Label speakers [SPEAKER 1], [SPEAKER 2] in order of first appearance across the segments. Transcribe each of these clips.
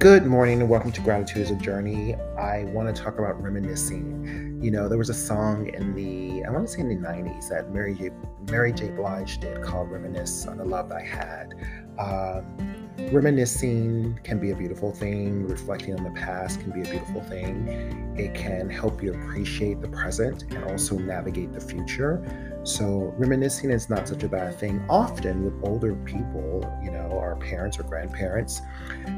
[SPEAKER 1] Good morning and welcome to Gratitude is a Journey. I want to talk about reminiscing. You know, there was a song in the, I want to say in the 90s that Mary J, Mary J. Blige did called Reminisce on the Love I Had. Um, reminiscing can be a beautiful thing, reflecting on the past can be a beautiful thing. It can help you appreciate the present and also navigate the future. So, reminiscing is not such a bad thing. Often, with older people, you know, our parents or grandparents,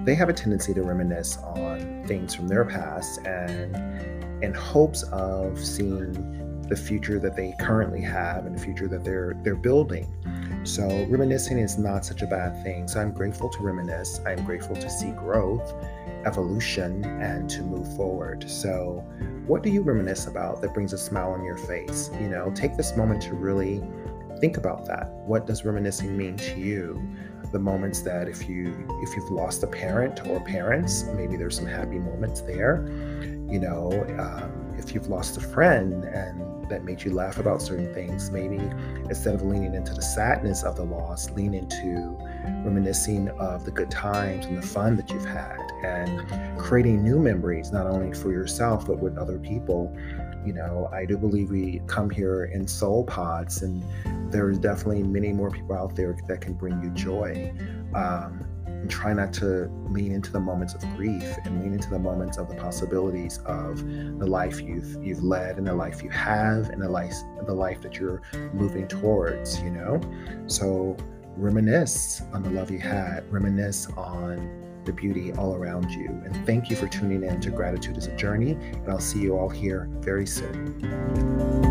[SPEAKER 1] they have a tendency to reminisce on things from their past and in hopes of seeing the future that they currently have and the future that they're they're building. So reminiscing is not such a bad thing. So I'm grateful to reminisce. I'm grateful to see growth, evolution, and to move forward. So what do you reminisce about that brings a smile on your face? You know, take this moment to really think about that. What does reminiscing mean to you? The moments that if you if you've lost a parent or parents, maybe there's some happy moments there. You know, um, if you've lost a friend and that made you laugh about certain things. Maybe instead of leaning into the sadness of the loss, lean into reminiscing of the good times and the fun that you've had and creating new memories, not only for yourself, but with other people. You know, I do believe we come here in soul pods, and there's definitely many more people out there that can bring you joy. Um, and try not to lean into the moments of grief and lean into the moments of the possibilities of the life you've you've led and the life you have and the life the life that you're moving towards you know? So reminisce on the love you had reminisce on the beauty all around you and thank you for tuning in to gratitude is a journey and i'll see you all here very soon